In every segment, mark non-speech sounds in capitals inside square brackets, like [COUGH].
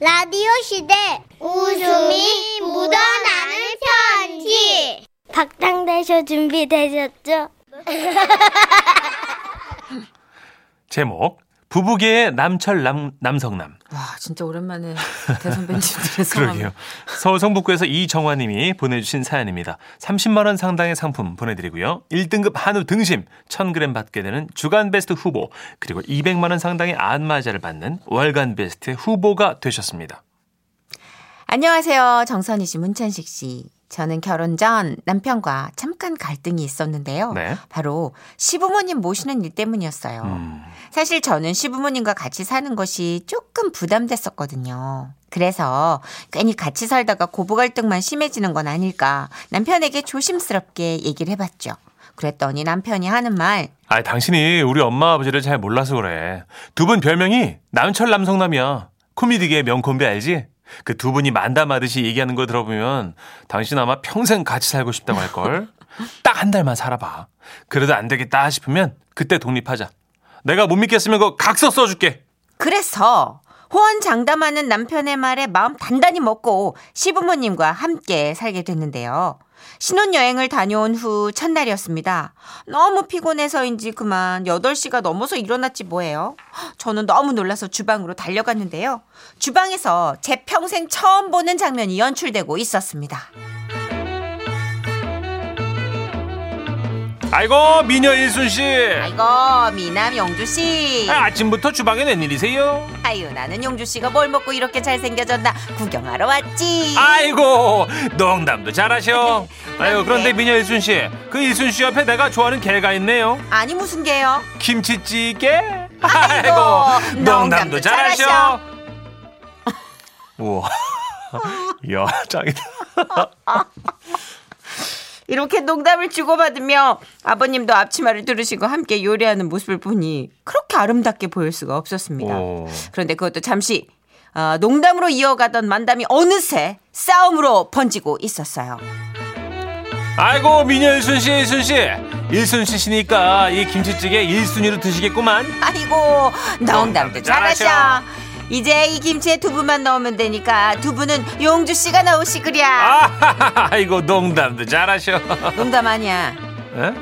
라디오 시대 웃음이 묻어나는 편지 박장대쇼 준비되셨죠? [LAUGHS] 제목 부부계의 남철 남, 남성남 와, 진짜 오랜만에 대선배님들의. [LAUGHS] 그러게요. 서울 성북구에서 이정화님이 보내주신 사연입니다. 30만 원 상당의 상품 보내드리고요. 1등급 한우 등심 1,000g 받게 되는 주간 베스트 후보 그리고 200만 원 상당의 안마자를 받는 월간 베스트 후보가 되셨습니다. 안녕하세요. 정선희 씨, 문천식 씨. 저는 결혼 전 남편과 잠깐 갈등이 있었는데요. 네. 바로 시부모님 모시는 일 때문이었어요. 음. 사실 저는 시부모님과 같이 사는 것이 조금 부담됐었거든요. 그래서 괜히 같이 살다가 고부 갈등만 심해지는 건 아닐까 남편에게 조심스럽게 얘기를 해봤죠. 그랬더니 남편이 하는 말, 아, 당신이 우리 엄마 아버지를 잘 몰라서 그래. 두 분 별명이 남철 남성남이야. 코미디계의 명콤비 알지? 그 두 분이 만담하듯이 얘기하는 거 들어보면 당신 아마 평생 같이 살고 싶다고 할걸? [LAUGHS] 딱 한 달만 살아봐. 그래도 안 되겠다 싶으면 그때 독립하자. 내가 못 믿겠으면 그 각서 써줄게. 그래서 호언장담하는 남편의 말에 마음 단단히 먹고 시부모님과 함께 살게 됐는데요. 신혼여행을 다녀온 후 첫날이었습니다. 너무 피곤해서인지 그만 8시가 넘어서 일어났지 뭐예요. 저는 너무 놀라서 주방으로 달려갔는데요. 주방에서 제 평생 처음 보는 장면이 연출되고 있었습니다. 아이고 미녀 일순 씨. 아이고 미남 용주 씨 아, 아침부터 주방에 웬일이세요? 아유 나는 용주 씨가 뭘 먹고 이렇게 잘 생겨졌나 구경하러 왔지 아이고 농담도 잘하셔. [LAUGHS] 아유 그런데 미녀 일순 씨, 그 일순 씨 옆에 내가 좋아하는 개가 있네요. 아니 무슨 게요? 김치찌개? 아이고, 아이고, 농담도 농담도 잘하셔. 잘하셔. 우와. [LAUGHS] 이야, 짱이다. 이렇게 농담을 주고받으며 아버님도 앞치마를 두르시고 함께 요리하는 모습을 보니 그렇게 아름답게 보일 수가 없었습니다. 오. 그런데 그것도 잠시 어, 농담으로 이어가던 만담이 어느새 싸움으로 번지고 있었어요. 아이고, 미녀 일순 씨, 일순 씨. 일순 씨시니까 이 김치찌개 일순위로 드시겠구만. 아이고 농담도 농담도 잘하셔. 이제 이 김치에 두부만 넣으면 되니까 두부는 용주 씨가 넣으시그랴. 아, 아이고, 농담도 잘하셔. 농담 아니야. 에?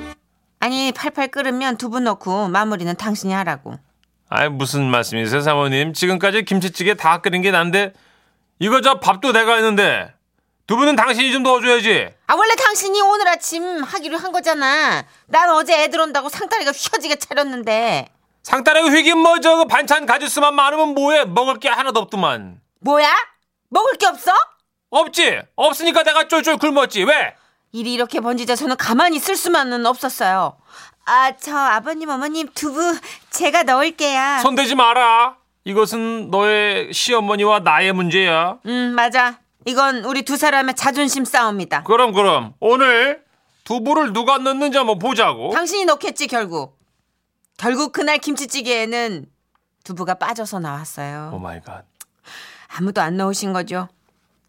아니 팔팔 끓으면 두부 넣고 마무리는 당신이 하라고. 아이, 무슨 말씀이세요, 사모님? 지금까지 김치찌개 다 끓인 게 난데, 이거 저 밥도 내가 했는데, 두부는 당신이 좀 넣어줘야지. 아 원래 당신이 오늘 아침 하기로 한 거잖아. 난 어제 애들 온다고 상다리가 휘어지게 차렸는데 상따라고 휘긴 뭐 저거 반찬 가짓수만 많으면 뭐해 먹을 게 하나도 없더만 뭐야? 먹을 게 없어? 없지 없으니까 내가 쫄쫄 굶었지 왜 일이 이렇게 번지자서는 가만히 있을 수만은 없었어요. 아 저 아버님 어머님 두부 제가 넣을게요. 손대지 마라 이것은 너의 시어머니와 나의 문제야 음 맞아. 이건 우리 두 사람의 자존심 싸움이다. 그럼 그럼 오늘 두부를 누가 넣는지 한번 보자고 당신이 넣겠지 결국. 결국 그날 김치찌개에는 두부가 빠져서 나왔어요. oh my god 아무도 안 넣으신 거죠.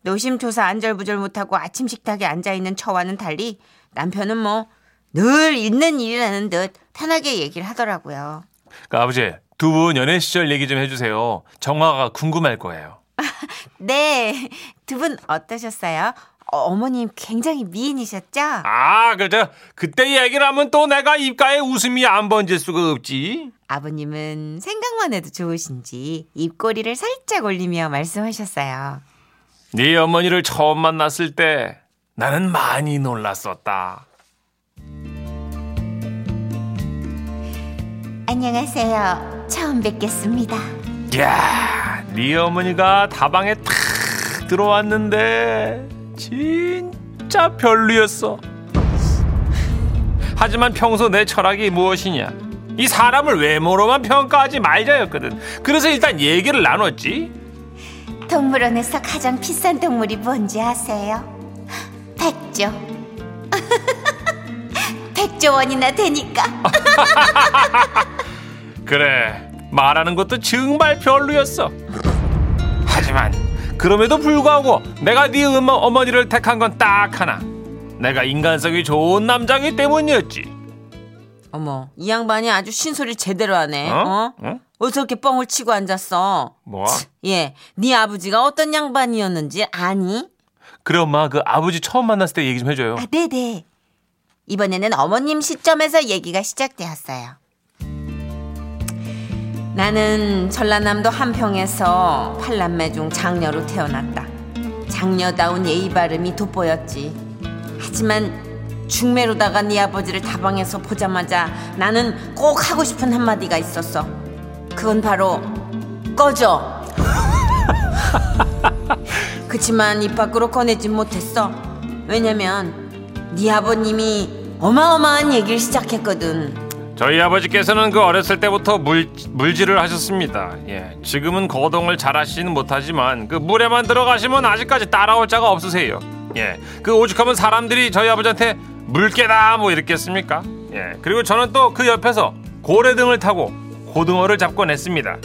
노심초사 안절부절 못하고 아침 식탁에 앉아있는 저와는 달리 남편은 뭐 늘 있는 일이라는 듯 편하게 얘기를 하더라고요. 그 아버지 두 분 연애 시절 얘기 좀 해주세요 정화가 궁금할 거예요 [LAUGHS] 네, 두 분 어떠셨어요? 어, 어머님 굉장히 미인이셨죠? 아 그저 그때 얘기를 하면 또 내가 입가에 웃음이 안 번질 수가 없지 아버님은 생각만 해도 좋으신지 입꼬리를 살짝 올리며 말씀하셨어요. 네 어머니를 처음 만났을 때 나는 많이 놀랐었다. 안녕하세요. 처음 뵙겠습니다. 야, 네 어머니가 다방에 탁 들어왔는데 진짜 별로였어. 하지만 평소 내 철학이 무엇이냐? 이 사람을 외모로만 평가하지 말자였거든. 그래서 일단 얘기를 나눴지. 동물원에서 가장 비싼 동물이 뭔지 아세요? 백조. [LAUGHS] 백조 원이나 되니까. [LAUGHS] 그래, 말하는 것도 정말 별로였어. 그럼에도 불구하고 내가 네 어머, 어머니를 택한 건 딱 하나. 내가 인간성이 좋은 남자기 때문이었지. 어머, 이 양반이 아주 신소리 제대로 하네. 어? 어? 어? 이렇게 뻥을 치고 앉았어? 뭐? 예, 네 아버지가 어떤 양반이었는지 아니? 그래 엄마 그 아버지 처음 만났을 때 얘기 좀 해줘요. 아, 네네. 이번에는 어머님 시점에서 얘기가 시작되었어요. 나는 전라남도 한평에서 팔남매 중 장녀로 태어났다. 장녀다운 예의 바름이 돋보였지. 하지만 중매로다가 네 아버지를 다방에서 보자마자 나는 꼭 하고 싶은 한마디가 있었어. 그건 바로 꺼져. [LAUGHS] 그치만 입 밖으로 꺼내진 못했어. 왜냐면 네 아버님이 어마어마한 얘기를 시작했거든. 저희 아버지께서는 그 어렸을 때부터 물, 물질을 하셨습니다. 예, 지금은 거동을 잘 하시는 못하지만 그 물에만 들어가시면 아직까지 따라올 자가 없으세요. 예, 그 오죽하면 사람들이 저희 아버지한테 물개다 뭐 이랬겠습니까? 예, 그리고 저는 또 그 옆에서 고래 등을 타고 고등어를 잡곤 했습니다.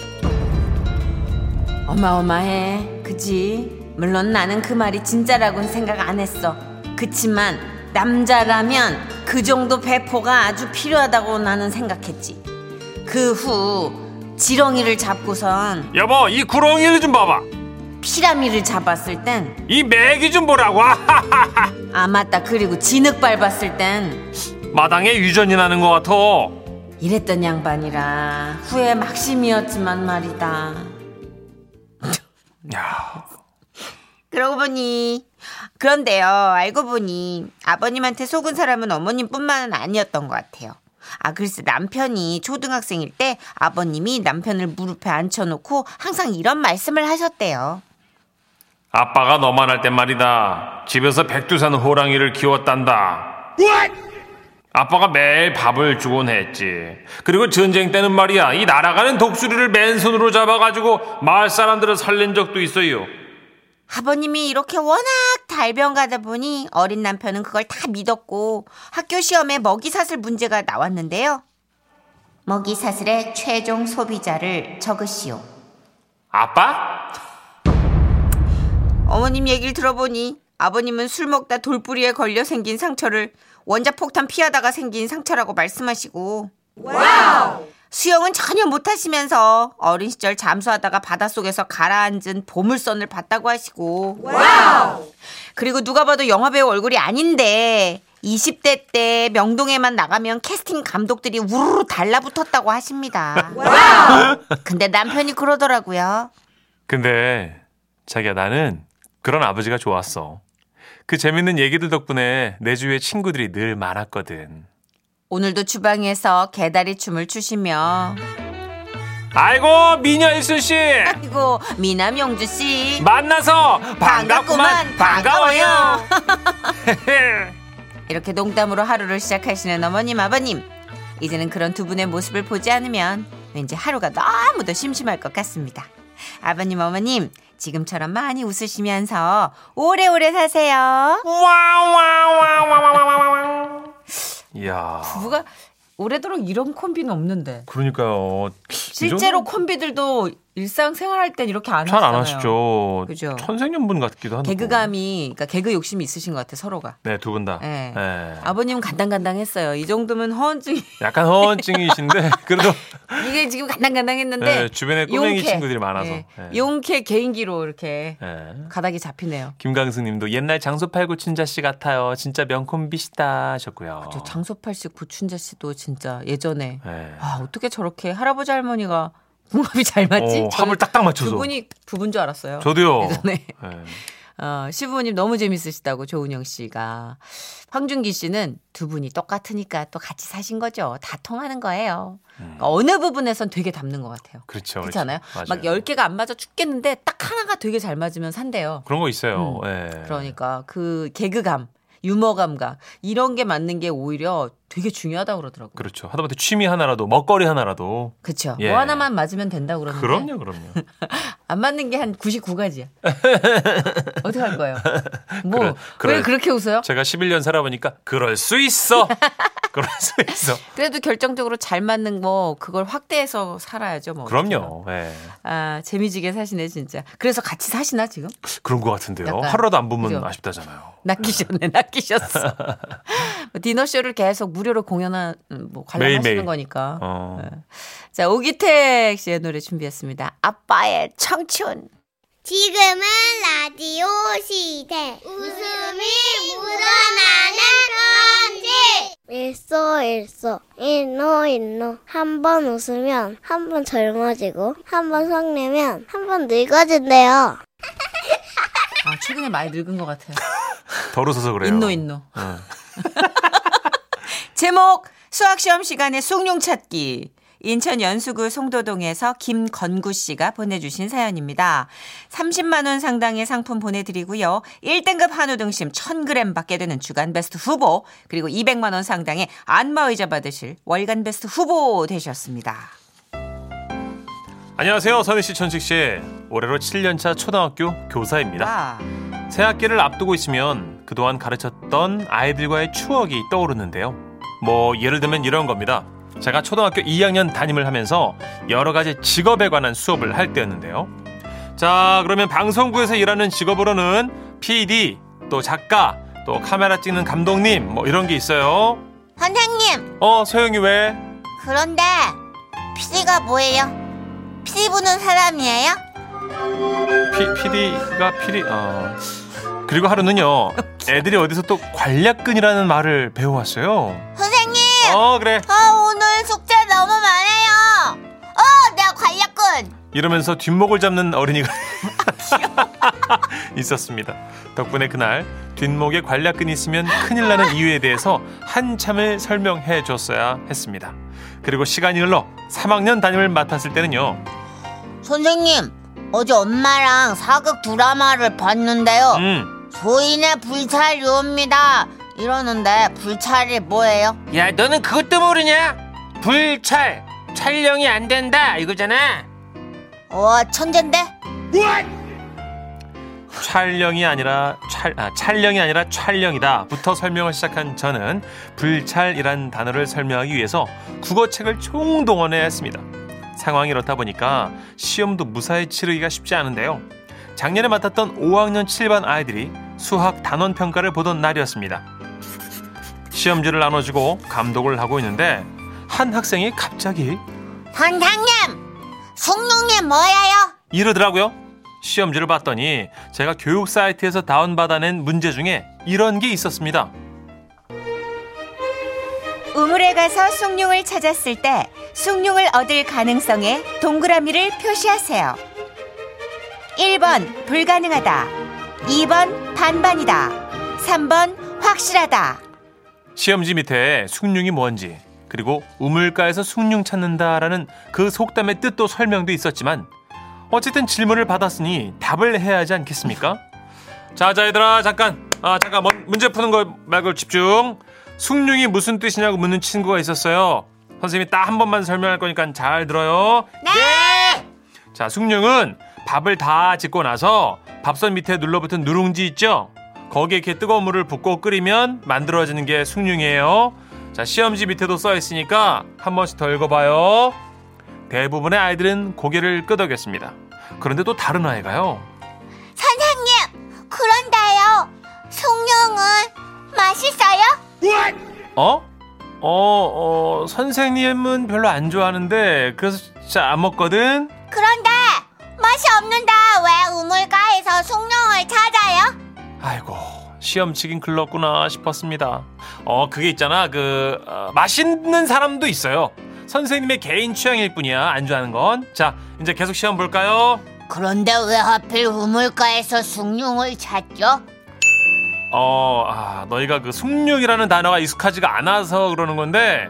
어마어마해. 그지? 물론 나는 그 말이 진짜라고는 생각 안 했어. 그치만 남자라면 그 정도 배포가 아주 필요하다고 나는 생각했지. 그 후 지렁이를 잡고선 여보, 이 구렁이를 좀 봐봐. 피라미를 잡았을 땐 이 맥이 좀 보라고. 아 맞다 그리고 진흙 밟았을 땐 마당에 유전이 나는 것 같아. 이랬던 양반이라 후회 막심이었지만 말이다. 야, 그러고 보니 그런데요 알고 보니 아버님한테 속은 사람은 어머님뿐만은 아니었던 것 같아요. 아 글쎄 남편이 초등학생일 때 아버님이 남편을 무릎에 앉혀놓고 항상 이런 말씀을 하셨대요. 아빠가 너만 할 땐 말이다. 집에서 백두산 호랑이를 키웠단다. 아빠가 매일 밥을 주곤 했지. 그리고 전쟁 때는 말이야, 이 날아가는 독수리를 맨손으로 잡아가지고 마을 사람들을 살린 적도 있어요. 아버님이 이렇게 워낙 달변가다 보니 어린 남편은 그걸 다 믿었고 학교 시험에 먹이사슬 문제가 나왔는데요. 먹이사슬의 최종 소비자를 적으시오. 아빠? 어머님 얘기를 들어보니 아버님은 술 먹다 돌뿌리에 걸려 생긴 상처를 원자폭탄 피하다가 생긴 상처라고 말씀하시고 수영은 전혀 못하시면서 어린 시절 잠수하다가 바닷속에서 가라앉은 보물선을 봤다고 하시고 그리고 누가 봐도 영화배우 얼굴이 아닌데 20대 때 명동에만 나가면 캐스팅 감독들이 우르르 달라붙었다고 하십니다. 근데 남편이 그러더라고요. 근데 자기야 나는 그런 아버지가 좋았어. 그 재밌는 얘기들 덕분에 내 주위에 친구들이 늘 많았거든. 오늘도 주방에서 개다리 춤을 추시며 아이고 미녀 일순 씨 아이고 미남 영주 씨 만나서 반갑구만 반가워요. [LAUGHS] 이렇게 농담으로 하루를 시작하시는 어머님 아버님 이제는 그런 두 분의 모습을 보지 않으면 왠지 하루가 너무도 심심할 것 같습니다. 아버님 어머님 지금처럼 많이 웃으시면서 오래오래 사세요. 와와와와와와와. 이야. 부부가 오래도록 이런 콤비는 없는데 그러니까요. 실제로 콤비들도 일상생활할 땐 이렇게 안 잘안 하시잖아요. 하시죠. 그죠. 천생연분 같기도 한데. 개그감이 그러니까 개그 욕심이 있으신 것 같아 서로가. 네, 두 분 다. 네. 네. 아버님 간당간당했어요. 이 정도면 허언증이 약간 허언증이신데 [LAUGHS] 그래도 이게 지금 간당간당했는데 네, 주변에 꼬맹이 용케. 친구들이 많아서. 예, 네. 용케 개인기로 이렇게 네. 가닥이 잡히네요. 김강승님도 옛날 장소팔 구춘자 씨 같아요. 진짜 명콤비시다 하셨고요. 저 장소팔 씨 구춘자 씨도 진짜 예전에 네. 아 어떻게 저렇게 할아버지 할머니가 궁합이 잘 맞지? 어, 합을 딱딱 맞춰서. 두 분이 부부인 줄 알았어요. 저도요. [LAUGHS] 예전에 네. 어, 시부모님 너무 재밌으시다고 조은영 씨가 황준기 씨는 두 분이 똑같으니까 또 같이 사신 거죠. 다 통하는 거예요. 그러니까 어느 부분에선 되게 닮는 것 같아요. 음. 그렇죠. 않아요? 맞아요. 막 10개가 안 맞아 죽겠는데 딱 하나가 되게 잘 맞으면 산대요. 그런 거 있어요. 음. 네. 그러니까 그 개그감, 유머 감각 이런 게 맞는 게 오히려 되게 중요하다고 그러더라고요. 그렇죠. 하다못해 취미 하나라도 먹거리 하나라도 그렇죠. 예. 뭐 하나만 맞으면 된다고 그러는데 그럼요, 그럼요. [LAUGHS] 안 맞는 게 한 99가지야. 어떻게 할 거예요? 뭐 그래, 왜 그래. 그렇게 웃어요? 제가 11년 살아보니까 그럴 수 있어. [LAUGHS] 그럴 [LAUGHS] 수 있어. 그래도 결정적으로 잘 맞는 뭐 그걸 확대해서 살아야죠. 뭐 그럼요. 예. 아 재미지게 사시네 진짜. 그래서 같이 사시나 지금? 그런 것 같은데요. 약간, 하루라도 안 보면 그죠? 아쉽다잖아요. 낚이셨네, 낚이셨어. 뭐 디너쇼를 계속 무료로 공연한, 뭐, 관람하시는 매일매일. 거니까. 어. 네. 자, 오기택 씨의 노래 준비했습니다. 아빠의 청춘. 지금은 라디오 시대. 웃음이 묻어나는. 일소 일노 일노 한 번 웃으면 한 번 젊어지고 한 번 성내면 한 번 늙어진대요. 아, 최근에 많이 늙은 것 같아요. 덜 웃어서 그래요. 인노, 인노. 어. [LAUGHS] 제목, 수학 시험 시간에 숭늉 찾기. 인천 연수구 송도동에서 김건구 씨가 보내주신 사연입니다. 30만 원 상당의 상품 보내드리고요. 1등급 한우 등심 1000g 받게 되는 주간 베스트 후보 그리고 200만 원 상당의 안마의자 받으실 월간 베스트 후보 되셨습니다. 안녕하세요. 선희 씨, 천식 씨. 올해로 7년차 초등학교 교사입니다. 와, 새 학기를 앞두고 있으면 그동안 가르쳤던 아이들과의 추억이 떠오르는데요. 뭐 예를 들면 이런 겁니다. 제가 초등학교 2학년 담임을 하면서 여러 가지 직업에 관한 수업을 할 때였는데요. 자, 그러면 방송국에서 일하는 직업으로는 PD, 또 작가, 또 카메라 찍는 감독님, 뭐 이런 게 있어요. 선생님, 어, 소영이 왜? 그런데 PD가 뭐예요? PD 부는 사람이에요? P, PD가 PD, 어. 그리고 하루는요, [LAUGHS] 애들이 어디서 또 관략근이라는 말을 배워왔어요. 어, 그래. 아 오늘 숙제 너무 많아요. 어, 내가 관략근. 이러면서 뒷목을 잡는 어린이가 [LAUGHS] 있었습니다. 덕분에 그날 뒷목에 관략근이 있으면 큰일 나는 이유에 대해서 한참을 설명해 줬어야 했습니다. 그리고 시간이 흘러 3학년 담임을 맡았을 때는요. 선생님, 어제 엄마랑 사극 드라마를 봤는데요. 음, 소인의 불찰요입니다. 이러는데 불찰이 뭐예요? 야, 너는 그것도 모르냐? 불찰 촬영이 안 된다 이거잖아. 와 천재인데? 촬영이 아니라 촬, 아, 촬영이 아니라 촬영이다부터 설명을 시작한 저는 불찰이란 단어를 설명하기 위해서 국어책을 총동원해야 했습니다. 상황이 이렇다 보니까 시험도 무사히 치르기가 쉽지 않은데요. 작년에 맡았던 5학년 7반 아이들이 수학 단원 평가를 보던 날이었습니다. 시험지를 나눠주고 감독을 하고 있는데 한 학생이 갑자기 선생님, 숭늉이 뭐예요? 이러더라고요. 시험지를 봤더니 제가 교육 사이트에서 다운받아낸 문제 중에 이런 게 있었습니다. 우물에 가서 숭늉을 찾았을 때 숭늉을 얻을 가능성에 동그라미를 표시하세요. 1번 불가능하다. 2번 반반이다. 3번 확실하다. 시험지 밑에 숭늉이 뭔지 그리고 우물가에서 숭늉 찾는다라는 그 속담의 뜻도 설명도 있었지만 어쨌든 질문을 받았으니 답을 해야 하지 않겠습니까? 자, 자 얘들아 잠깐 아 잠깐 먼- 문제 푸는 거 말고 집중. 숭늉이 무슨 뜻이냐고 묻는 친구가 있었어요. 선생님이 딱 한 번만 설명할 거니까 잘 들어요. 네. 자, 숭늉은 밥을 다 짓고 나서 밥솥 밑에 눌러붙은 누룽지 있죠? 거기에 이렇게 뜨거운 물을 붓고 끓이면 만들어지는 게 숭늉이에요. 자, 시험지 밑에도 써 있으니까 한 번씩 더 읽어봐요. 대부분의 아이들은 고개를 끄덕였습니다. 그런데 또 다른 아이가요. 선생님, 그런데요. 숭늉은 맛있어요? 어? 어, 어, 선생님은 별로 안 좋아하는데, 그래서 진짜 안 먹거든? 그런데 맛이 없는데 왜 우물가에서 숭늉을 찾아요? 아이고 시험 치긴 글렀구나 싶었습니다. 어 그게 있잖아 그 어, 맛있는 사람도 있어요. 선생님의 개인 취향일 뿐이야 안 좋아하는 건. 자 이제 계속 시험 볼까요? 그런데 왜 하필 우물가에서 숭늉을 찾죠? 어 아, 너희가 그 숭늉이라는 단어가 익숙하지가 않아서 그러는 건데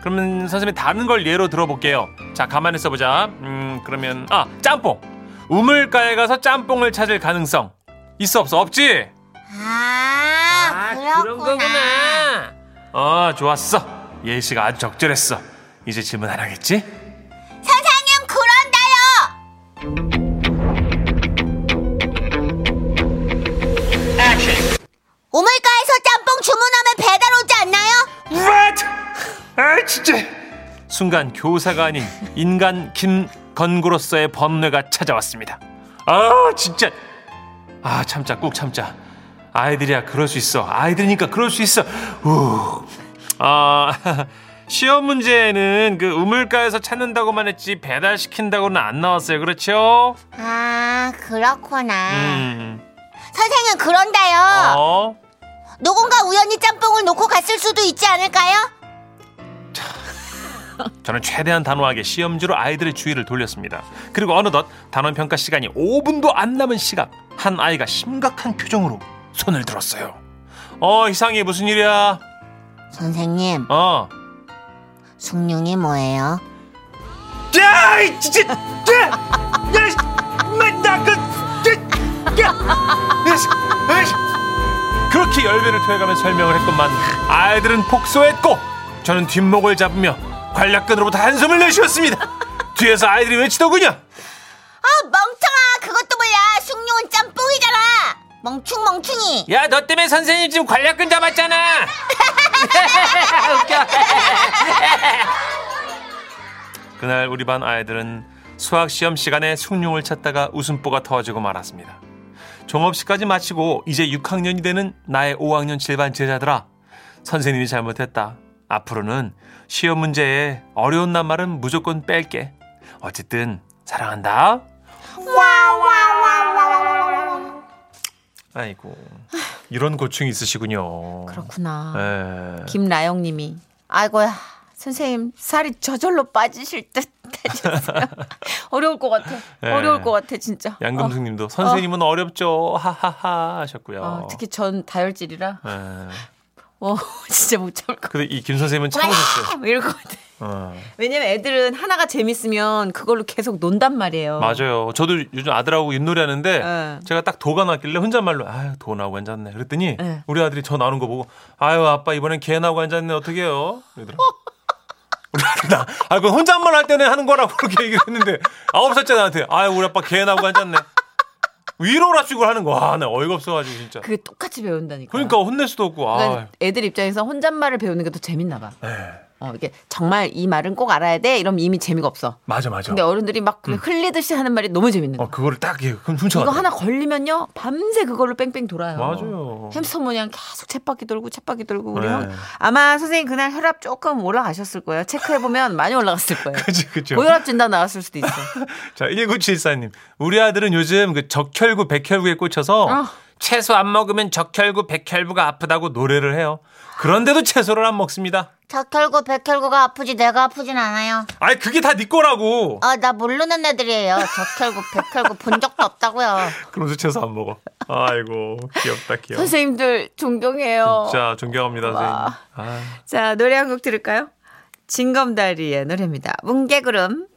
그러면 선생님이 다른 걸 예로 들어볼게요. 자 가만히 있어보자. 음 그러면 아 짬뽕 우물가에 가서 짬뽕을 찾을 가능성 있어 없어 없지? 아, 아. 그런 거구나. 어 좋았어 예시가 아주 적절했어. 이제 질문 안 하겠지? 선생님 그런데요. 우물가에서 짬뽕 주문하면 배달 오지 않나요? What? 순간 교사가 아닌 인간 김건구로서의 번뇌가 찾아왔습니다. 아 진짜 아 참자 꾹 참자 아이들이야 그럴 수 있어 아이들이니까 그럴 수 있어 우. 아 [LAUGHS] 시험 문제는 그 우물가에서 찾는다고만 했지 배달 시킨다고는 안 나왔어요 그렇죠? 아, 그렇구나. 음. 선생님, 그런데요. 어? 누군가 우연히 짬뽕을 놓고 갔을 수도 있지 않을까요? 저는 최대한 단호하게 시험지로 아이들의 주의를 돌렸습니다. 그리고 어느덧 단원 평가 시간이 5분도 안 남은 시각 한 아이가 심각한 표정으로 손을 들었어요. 어 이상해 무슨 일이야? 선생님, 어. 숭늉이 뭐예요? 야, 이 진짜, 야, 야, 맞다, 그, 야, 야, 그렇게 열변을 토해가며 설명을 했건만 아이들은 폭소했고 저는 뒷목을 잡으며 관략근으로부터 한숨을 내쉬었습니다. 뒤에서 아이들이 외치더군요. 아, 멍청아! 그것도 몰라! 숭늉은 짬뽕이잖아! 멍충, 멍충이! 야 너 때문에 선생님 지금 관략근 잡았잖아 [LAUGHS] 웃겨 [LAUGHS] 그날 우리 반 아이들은 수학 시험 시간에 숭늉을 찾다가 웃음보가 터지고 말았습니다. 종업식까지 마치고 이제 6학년이 되는 나의 5학년 7반 제자들아. 선생님이 잘못했다. 앞으로는 시험 문제에 어려운 낱말은 무조건 뺄게. 어쨌든 사랑한다. 아이고 이런 고충이 있으시군요. 그렇구나. 예. 김라영님이 아이고야 선생님 살이 저절로 빠지실 듯. [LAUGHS] 어려울 것 같아. 네. 어려울 것 같아 진짜. 양금숙님도 선생님은 어. 렵죠 하하하 하셨고요. 어, 어, 특히 전 다혈질이라 예. 어 [LAUGHS] 진짜 못 참을 것 근데 이 김 선생님은 참으셨어요. 이럴 것 같아. 어. 왜냐면 애들은 하나가 재밌으면 그걸로 계속 논단 말이에요. 맞아요. 저도 요즘 아들하고 윷놀이 하는데 네. 제가 딱 도가 나길래 혼잣말로 아유 도 나오고 앉았네. 그랬더니 네. 우리 아들이 저 나오는 거 보고 아유 아빠 이번엔 개 나오고 앉았네? 이러더라. [LAUGHS] 우리 아들 나, 아, 그 혼잣말 할 때는 하는 거라고 그렇게 얘기를 했는데 아홉 살짜 나한테 아유 우리 아빠 개 나오고 앉았네. 위로랍식으로 하는 거. 아, 나 어이가 없어가지고 진짜. 그게 똑같이 배운다니까. 그러니까 혼낼 수도 없고. 아, 그러니까 애들 입장에서 혼잣말을 배우는 게 더 재밌나 봐. 네. 어, 이게 정말 이 말은 꼭 알아야 돼. 이러면 이미 재미가 없어. 맞아 맞아. 근데 어른들이 막 그냥 흘리듯이 하는 말이 너무 재밌는 거야. 어 그거를 딱 예, 그럼 훔쳐. 이거 하나 걸리면요 밤새 그걸로 뺑뺑 돌아요. 맞아요. 햄스터 모양 계속 쳇바퀴 돌고 쳇바퀴 돌고 우리 네. 형 아마 선생님 그날 혈압 조금 올라가셨을 거예요. 체크해 보면 많이 올라갔을 거예요. [LAUGHS] 그치 그죠. 고혈압 진단 나왔을 수도 있어. [LAUGHS] 자 1974님 우리 아들은 요즘 그 적혈구 백혈구에 꽂혀서 어. 채소 안 먹으면 적혈구 백혈구가 아프다고 노래를 해요. 그런데도 채소를 안 먹습니다. 적혈구, 백혈구가 아프지 내가 아프진 않아요. 아니 그게 다 네 거라고. 아, 나 모르는 애들이에요. 적혈구, 백혈구 본 적도 없다고요. 그러면서 채소 안 먹어. 아이고 귀엽다 귀여워. 선생님들 존경해요. 진짜 존경합니다 선생님. 아. 자 노래 한 곡 들을까요? 진검다리의 노래입니다. 뭉게구름